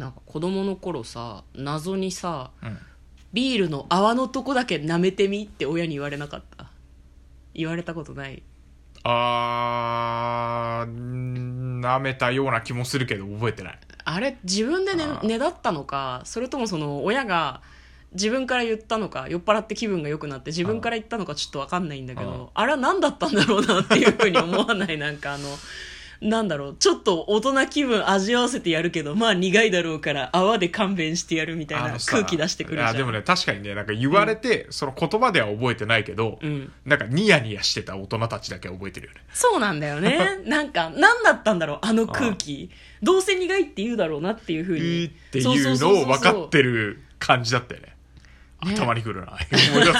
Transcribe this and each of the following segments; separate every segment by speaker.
Speaker 1: なんか子供の頃さ謎にさ
Speaker 2: うん。
Speaker 1: ビールの泡のとこだけ舐めてみって親に言われなかった？言われたことない？
Speaker 2: あー舐めたような気もするけど覚えてない。
Speaker 1: あれ自分でねねだったのかそれともその親が自分から言ったのか酔っ払って気分が良くなって自分から言ったのかちょっと分かんないんだけどあれは何だったんだろうなっていうふうに思わない？なんかあのなんだろうちょっと大人気分味わわせてやるけどまあ苦いだろうから泡で勘弁してやるみたいな空気出してくるじゃん。
Speaker 2: あでもね確かにねなんか言われて、その言葉では覚えてないけど、
Speaker 1: うん。
Speaker 2: なんかニヤニヤしてた大人たちだけは覚えてるよね。
Speaker 1: そうなんだよね。なんか何だったんだろうあの空気。どうせ苦いって言うだろうなっていうふう
Speaker 2: い
Speaker 1: に。
Speaker 2: いっていうのを分かってる感じだったよね。
Speaker 1: ね。
Speaker 2: 頭にくるな。思い出す。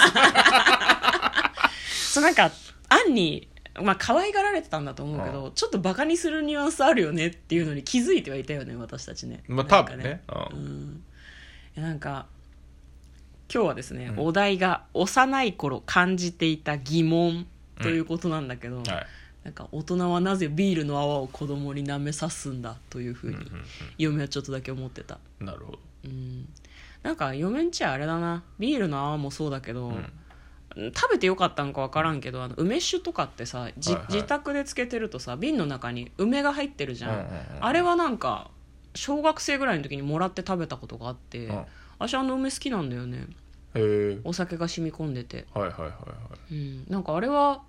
Speaker 1: そうなんかアンにまあ可愛がられてたんだと思うけど、ちょっとバカにするニュアンスあるよねっていうのに気づいてはいたよね私たちね。
Speaker 2: まあ多分ね。う
Speaker 1: うん。いやなんか今日はですね、
Speaker 2: うん。
Speaker 1: お題が幼い頃感じていた疑問ということなんだけど、
Speaker 2: はい。
Speaker 1: なんか大人はなぜビールの泡を子供に舐めさすんだというふうに
Speaker 2: うんうん
Speaker 1: 嫁はちょっとだけ思ってた。
Speaker 2: うんなるほど。
Speaker 1: うん。なんか嫁んちはあれだな。ビールの泡もそうだけど、
Speaker 2: ん
Speaker 1: 食べてよかったんか分からんけどあの梅酒とかってさじ、
Speaker 2: はいはい。
Speaker 1: 自宅でつけてるとさ瓶の中に梅が入ってるじゃん,、
Speaker 2: うんうんうん
Speaker 1: あれはなんか小学生ぐらいの時にもらって食べたことがあって、
Speaker 2: うん。
Speaker 1: 私あの梅好きなんだよね。お酒が染み込んでて、
Speaker 2: はいはいはいは
Speaker 1: うん、なんかあれは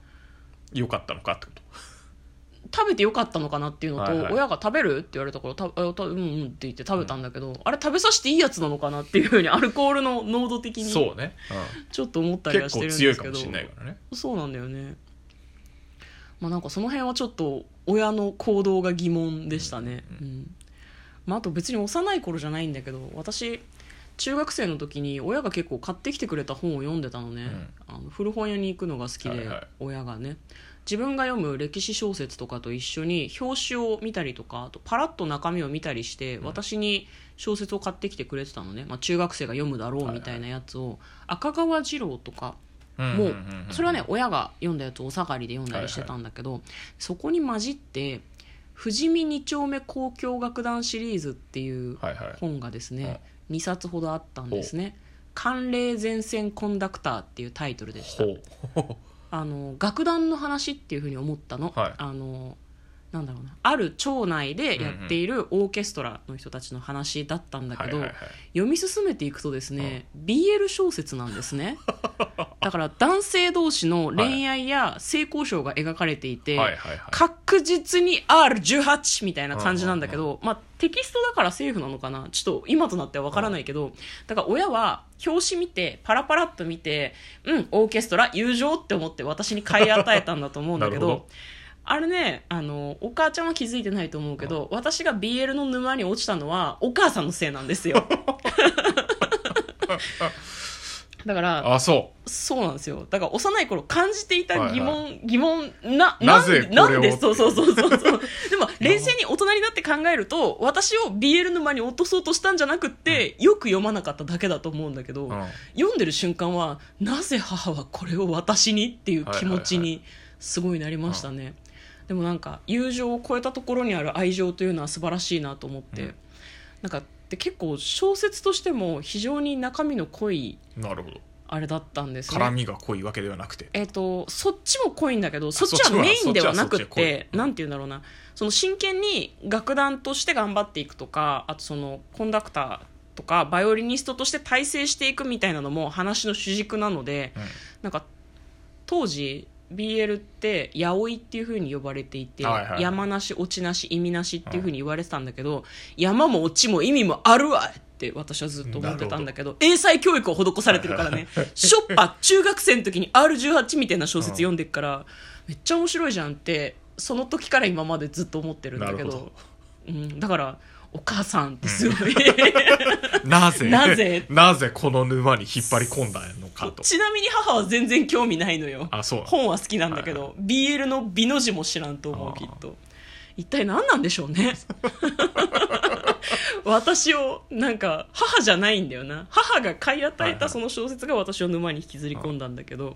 Speaker 1: い
Speaker 2: よかったのかってこと？
Speaker 1: 食べてよかったのかなっていうのと、
Speaker 2: はいはい。
Speaker 1: 親が食べるって言われたからたあたうんうんって言って食べたんだけど、あれ食べさせていいやつなのかなっていうふうにアルコールの濃度的に
Speaker 2: そうね、
Speaker 1: ちょっと思った
Speaker 2: うん、
Speaker 1: りはしてるんですけど。そうなんだよね。まあなんかその辺はちょっと親の行動が疑問でしたね。うん、まあ、あと別に幼い頃じゃないんだけど私中学生の時に親が結構買ってきてくれた本を読んでたのね、あの古本屋に行くのが好きで、
Speaker 2: はいはい。
Speaker 1: 親がね自分が読む歴史小説とかと一緒に表紙を見たりとかあとパラッと中身を見たりして、私に小説を買ってきてくれてたのね、まあ、中学生が読むだろうみたいなやつを、赤川次郎とかもうそれはね親が読んだやつをお下がりで読んだりしてたんだけど、そこに混じって「富士見二丁目交響楽団シリーズ」っていう本がですね、2冊ほどあったんですね「寒冷前線コンダクター」っていうタイトルでしたあの楽団の話っていうふうに思ったの,、
Speaker 2: はい。
Speaker 1: あのなんだろうな。ある町内でやっているオーケストラの人たちの話だったんだけど、読み進めていくとですね、BL 小説なんですね。だから男性同士の恋愛や性交渉が描かれていて、確実に R18 みたいな感じなんだけど、まあ、テキストだからセーフなのかな？ちょっと今となっては分からないけど、だから親は表紙見てパラパラっと見てうんオーケストラ友情って思って私に買い与えたんだと思うんだけどあれねあのお母ちゃんは気づいてないと思うけど私が BL の沼に落ちたのはお母さんのせいなんですよ。だから
Speaker 2: あそ
Speaker 1: そうなんですよ。だから幼い頃感じていた疑問、
Speaker 2: は
Speaker 1: 疑問な
Speaker 2: なぜ
Speaker 1: なんで？そうそうそうそうそう。でも冷静に大人になって考えると私を BL 沼に落とそうとしたんじゃなくって、よく読まなかっただけだと思うんだけど、
Speaker 2: う、うん、
Speaker 1: 読んでる瞬間はなぜ母はこれを私に？っていう気持ちにすごいなりましたね、でもなんか友情を超えたところにある愛情というのは素晴らしいなと思って、
Speaker 2: うん。
Speaker 1: なんかで結構小説としても非常に中身の濃い
Speaker 2: なるほど。
Speaker 1: あれだったんですね。
Speaker 2: 絡みが濃いわけではなくて。
Speaker 1: えっとそっちも濃いんだけどそっち
Speaker 2: は
Speaker 1: はメインではなくて
Speaker 2: 濃い。
Speaker 1: なんて言うんだろうな。その真剣に楽団として頑張っていくとかあとそのコンダクターとかバイオリニストとして大成していくみたいなのも話の主軸なので、
Speaker 2: うん。
Speaker 1: なんか当時 BL って八百いっていう風に呼ばれていて、
Speaker 2: はいはい。
Speaker 1: 山なし落ちなし意味なしっていう風に言われてたんだけど、山も落ちも意味もあるわって私はずっと思ってたんだけど英才教育を施されてるからね。しょっぱ中学生の時に R18 みたいな小説読んでっから、めっちゃ面白いじゃんってその時から今までずっと思ってるんだけど。
Speaker 2: ど。
Speaker 1: うん、だからお母さんってすごい、
Speaker 2: なぜ？
Speaker 1: なぜ？
Speaker 2: なぜこの沼に引っ張り込んだのかと。
Speaker 1: ちなみに母は全然興味ないのよ。
Speaker 2: あそう
Speaker 1: 本は好きなんだけど、BL の美の字も知らんと思うきっと。一体何なんでしょうね。分 私をなんか母じゃないんだよな。母が買い与え
Speaker 2: はいはい。
Speaker 1: たその小説が私を沼に引きずり込んだんだけど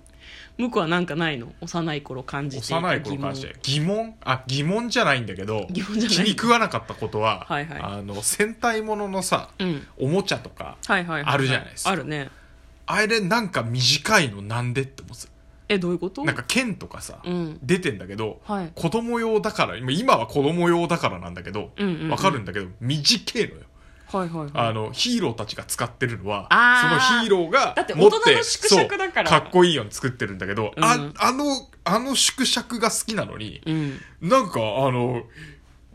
Speaker 1: 向こうはなんかないの？幼い頃感じていた
Speaker 2: 幼い頃感じて。疑問？あ疑問じゃないんだけど
Speaker 1: 疑問じゃない。
Speaker 2: 気に食わなかったことは、
Speaker 1: はいはい。
Speaker 2: あの戦隊もののさ、
Speaker 1: うん。
Speaker 2: おもちゃとか
Speaker 1: はいはいはいはい。
Speaker 2: あるじゃないですか。
Speaker 1: あるね。
Speaker 2: あれなんか短いのなんでって思って
Speaker 1: えどういうこと？
Speaker 2: たなんか剣とかさ、
Speaker 1: うん。
Speaker 2: 出てんだけど、
Speaker 1: はい。
Speaker 2: 子供用だから今今は子供用だからなんだけどわ、
Speaker 1: うんうんうん。
Speaker 2: かるんだけど短いのよ
Speaker 1: はいはいはい。
Speaker 2: あのヒーローたちが使ってるのはそのヒーローが
Speaker 1: だって
Speaker 2: 持って
Speaker 1: 大人の縮尺だから。
Speaker 2: そうかっこいいように作ってるんだけど、
Speaker 1: うん。
Speaker 2: ああのあの縮尺が好きなのに、
Speaker 1: うん。
Speaker 2: なんかあの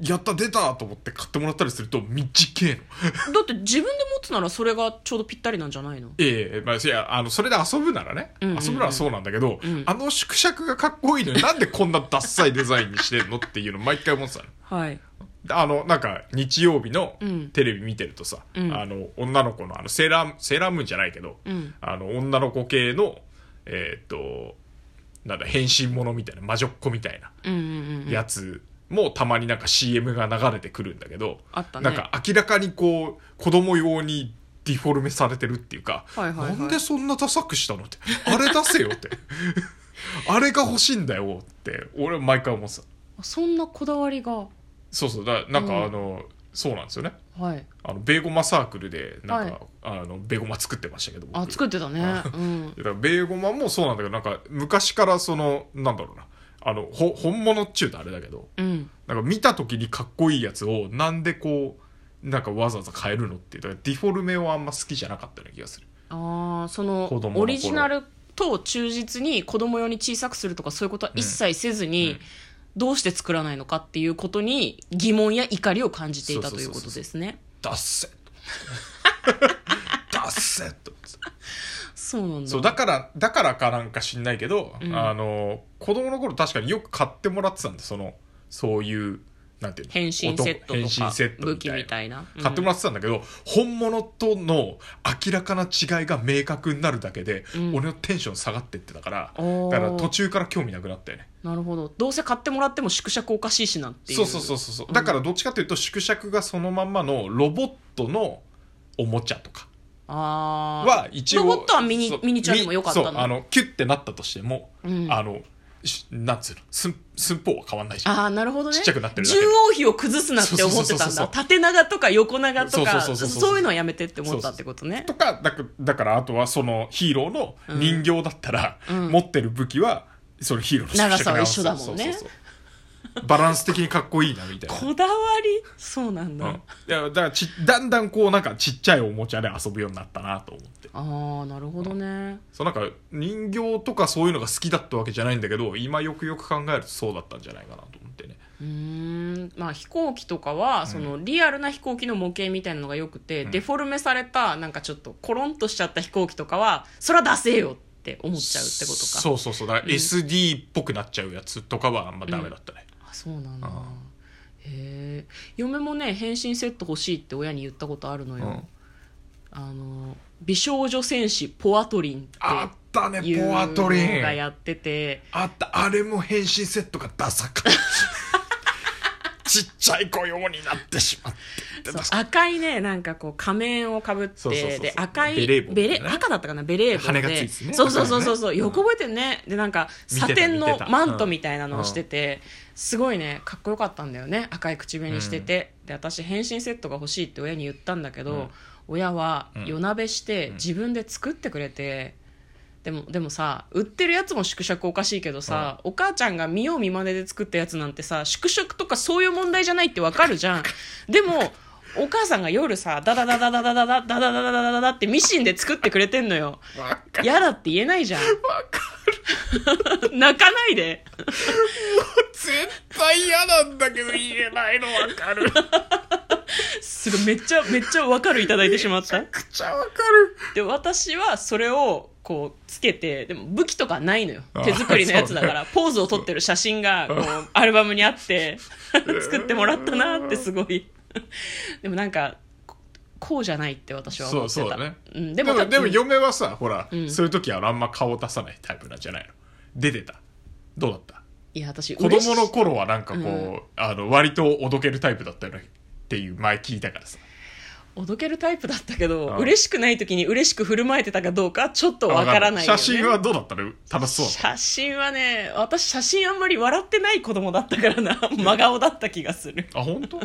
Speaker 2: やった出たと思って買ってもらったりすると短いの。
Speaker 1: だって自分で持つならそれがちょうどぴったりなんじゃないの？
Speaker 2: ええまあ、いやあのそれで遊ぶならね、
Speaker 1: うんうんうん。
Speaker 2: 遊ぶならそうなんだけど、
Speaker 1: うん。
Speaker 2: あの縮尺がかっこいいのになんでこんなダッサいデザインにしてんのっていうの毎回思ってたの。
Speaker 1: はい
Speaker 2: あのなんか日曜日の
Speaker 1: うん。
Speaker 2: テレビ見てるとさ、
Speaker 1: うん。
Speaker 2: あの女の子のあのセーラーセーラームーンじゃないけど、
Speaker 1: うん。
Speaker 2: あの女の子系のえーっとなんだ変身者みたいな魔女っ子みたいなやつもたまになんか CM が流れてくるんだけど、
Speaker 1: ね。
Speaker 2: なんか明らかにこう子供用にディフォルメされてるっていうか、
Speaker 1: はいはいはい。
Speaker 2: なんでそんなダサくしたのってあれ出せよって。あれが欲しいんだよって俺は毎回思ってた。
Speaker 1: そんなこだわりが
Speaker 2: そうそうだなんか
Speaker 1: うん。
Speaker 2: あの、そうなんですよね。
Speaker 1: はい。
Speaker 2: あのベーゴマサークルでなんか、
Speaker 1: はい。
Speaker 2: あのベーゴマ作ってましたけど僕。
Speaker 1: あ作ってたね。うん。
Speaker 2: だからベーゴマもそうなんだけどなんか昔からそのなんだろうな。あのほ本物っちゅうとあれだけど
Speaker 1: うん。
Speaker 2: なんか見た時にかっこいいやつをなんでこうなんかわざわざ変えるのってだからディフォルメはあんま好きじゃなかったような気がする。
Speaker 1: ああその
Speaker 2: 子供の頃。
Speaker 1: オリジナルと忠実に子供用に小さくするとかそういうことは一切せずに、
Speaker 2: うん
Speaker 1: どうして作らないのかっていうことに疑問や怒りを感じていたということですね。
Speaker 2: ダッセとダッセと
Speaker 1: そうなんだ。
Speaker 2: そうだからだからかなんか知んないけど、
Speaker 1: うん。
Speaker 2: あの子供の頃確かによく買ってもらってたんでそのそういうなんていうの？
Speaker 1: 変身セットと
Speaker 2: 変身
Speaker 1: か
Speaker 2: セット
Speaker 1: 武器
Speaker 2: みたいな。
Speaker 1: みたいな。
Speaker 2: 買ってもらってたんだけど、本物との明らかな違いが明確になるだけで、
Speaker 1: うん。
Speaker 2: 俺のテンション下がってってたから、だから途中から興味なくなったよね
Speaker 1: なるほど。どうせ買ってもらっても縮尺おかしいしなっていう。
Speaker 2: そうそうそうそうそう。だからどっちかというと縮尺がそのまんまのロボットのおもちゃとか。
Speaker 1: ああ
Speaker 2: は一応
Speaker 1: ロボットはミニミニチュアでもよかったの？
Speaker 2: あのキュッてなったとしても、
Speaker 1: うん。
Speaker 2: あのしなんつうの？寸寸法は変わんないじゃん。
Speaker 1: ああなるほどね。
Speaker 2: ちっちゃくなってるだけ。
Speaker 1: 重王比を崩すなって思ってたんだ。縦長とか横長とか
Speaker 2: そう
Speaker 1: いうのはやめてって思ったってことね。
Speaker 2: とかだかだからあとはそのヒーローの人形だったら、
Speaker 1: うん。
Speaker 2: 持ってる武器はそのヒーローの
Speaker 1: 長さは一緒だもんね
Speaker 2: バランス的にかっこいいなみたいな。
Speaker 1: こだわり？そうなんだ、
Speaker 2: うん、いやだからちだんだんこうなんかちっちゃいおもちゃで遊ぶようになったなと思って。
Speaker 1: ああなるほどね。
Speaker 2: そうなんか人形とかそういうのが好きだったわけじゃないんだけど今よくよく考えるとそうだったんじゃないかなと思ってね。
Speaker 1: うーん。まあ飛行機とかは、そのリアルな飛行機の模型みたいなのがよくて、デフォルメされたなんかちょっとコロンとしちゃった飛行機とかはそれは出せよって思っちゃうってことか。
Speaker 2: そうそうそう。だから SD っぽくなっちゃうやつとかはあんまダメだったね、
Speaker 1: あそうなんだ。
Speaker 2: あ
Speaker 1: へえ。嫁もね変身セット欲しいって親に言ったことあるのよ、
Speaker 2: うん。
Speaker 1: あの美少女戦士ポアトリン
Speaker 2: あ
Speaker 1: っ
Speaker 2: ったねポアトリン。
Speaker 1: のがやってて。
Speaker 2: あった。あれも変身セットがダサかったちっちゃい子用になってしまって。
Speaker 1: 赤いねなんかこう仮面をかぶってで赤い
Speaker 2: ベレー帽みたいなね
Speaker 1: 赤だったかな？ベレー帽
Speaker 2: 羽がつ
Speaker 1: で
Speaker 2: いててね。
Speaker 1: そうそうそうそうそう、
Speaker 2: ね。
Speaker 1: よく覚えてるね。でなんかサテンのマントみたいなのをしてて、すごいねかっこよかったんだよね。赤い口紅してて、で私変身セットが欲しいって親に言ったんだけど、
Speaker 2: うん。
Speaker 1: 親は
Speaker 2: うん
Speaker 1: 夜なべして自分で作ってくれて、でもでもさ売ってるやつも縮尺おかしいけどさ、お母ちゃんが見よう見まねで作ったやつなんてさ縮尺とかそういう問題じゃないってわかるじゃん。でもお母さんが夜さダダダダダダダダダダダダダダダダってミシンで作ってくれてんのよ嫌だって言えないじゃん
Speaker 2: わか
Speaker 1: 泣かないで
Speaker 2: 絶対嫌なんだけど言えないのわかる
Speaker 1: すごいめっちゃめっちゃわかるいただいてしまった。
Speaker 2: くちゃわかる。
Speaker 1: で私はそれをこうつけてでも武器とかないのよ。
Speaker 2: あ
Speaker 1: 手作りのやつだから、ポーズを撮ってる写真がこうアルバムにあって作ってもらったなってすごい。でもなんかここうじゃないって私は思ってた。
Speaker 2: そうそうだね
Speaker 1: ん、
Speaker 2: でもでも
Speaker 1: うん
Speaker 2: 嫁はさほら、
Speaker 1: うん。
Speaker 2: そういう時はあんま顔出さないタイプなんじゃないの？出てた。どうだった？
Speaker 1: いや私
Speaker 2: 子供の頃はなんかこう、
Speaker 1: うん。
Speaker 2: あの割とおどけるタイプだったよねっていう前聞いたからさ。
Speaker 1: おどけるタイプだったけど
Speaker 2: あ
Speaker 1: 嬉しくない時に嬉しく振る舞えてたかどうかはちょっとわからないよ、ね、
Speaker 2: 写真はどうだったの？楽しそう
Speaker 1: 写真はね私写真あんまり笑ってない子供だったからな。真顔だった気がする。
Speaker 2: あ本当、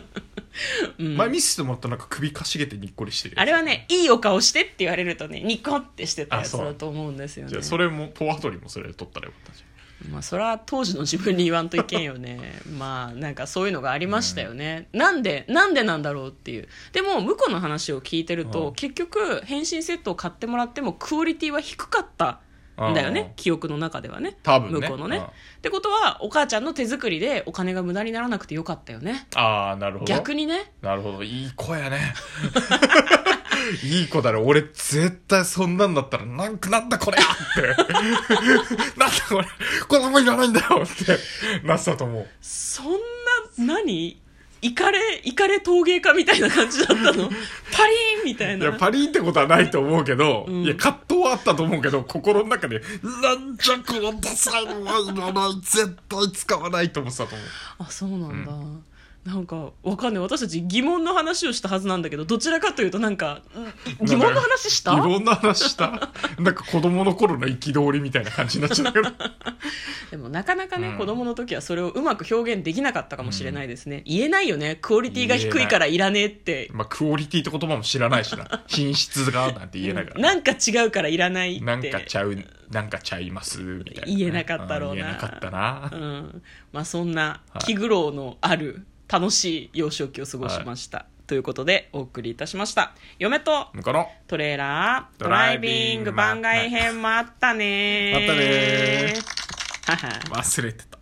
Speaker 2: 前見せてもらったなんか首かしげてにっこりしてる
Speaker 1: あれはねいいお顔してって言われるとねニコってしてたやつ
Speaker 2: あそう
Speaker 1: だと思うんですよね。
Speaker 2: じゃあそれもポワトリもそれ撮ったらよかったじ
Speaker 1: まあそれは当時の自分に言わんといけんよね。まあなんかそういうのがありましたよね、なんでなんでなんだろうっていう。でも向こうの話を聞いてると、
Speaker 2: うん。
Speaker 1: 結局変身セットを買ってもらってもクオリティは低かったんだよね。
Speaker 2: うん。
Speaker 1: 記憶の中ではね。
Speaker 2: 多分ね。
Speaker 1: 向こうのね、
Speaker 2: うん。
Speaker 1: ってことはお母ちゃんの手作りでお金が無駄にならなくてよかったよね。
Speaker 2: ああなるほど。
Speaker 1: 逆にね。
Speaker 2: なるほど。いい子やね いい子だろ。俺絶対そんなんだったらなんかなんだこれやって。なんだこれ。子供いらないんだよってなってたと思う。
Speaker 1: そんな何？イカレイカレ陶芸家みたいな感じだったの？パリーンみたいな？
Speaker 2: いやパリンってことはないと思うけど、
Speaker 1: ん。
Speaker 2: いや葛藤はあったと思うけど心の中でなんじゃこのダサいのはいらない絶対使わないと思ってたと思う。
Speaker 1: あそうなんだ、なんかわかんない。私たち疑問の話をしたはずなんだけどどちらかというとなんかん。疑問の話した？
Speaker 2: いろんな話した。なんか子供の頃の憤りみたいな感じになっちゃったけど。
Speaker 1: でもなかなかね、
Speaker 2: うん。
Speaker 1: 子供の時はそれをうまく表現できなかったかもしれないですね、言えないよね。クオリティが低いからいらねえって。
Speaker 2: まあクオリティって言葉も知らないしな。品質がなんて言えないから、
Speaker 1: なんか違うからいらないって。
Speaker 2: なんかちゃうなんかちゃいますみたいなね、
Speaker 1: 言えなかったろうな。
Speaker 2: 言えなかったな。
Speaker 1: うん、まあそんな
Speaker 2: はい
Speaker 1: 気苦労のある楽しい幼少期を過ごしました、ということでお送りいたしました。嫁とトレーラードライビング番外編もあったね
Speaker 2: あったね
Speaker 1: はは。
Speaker 2: 忘れてた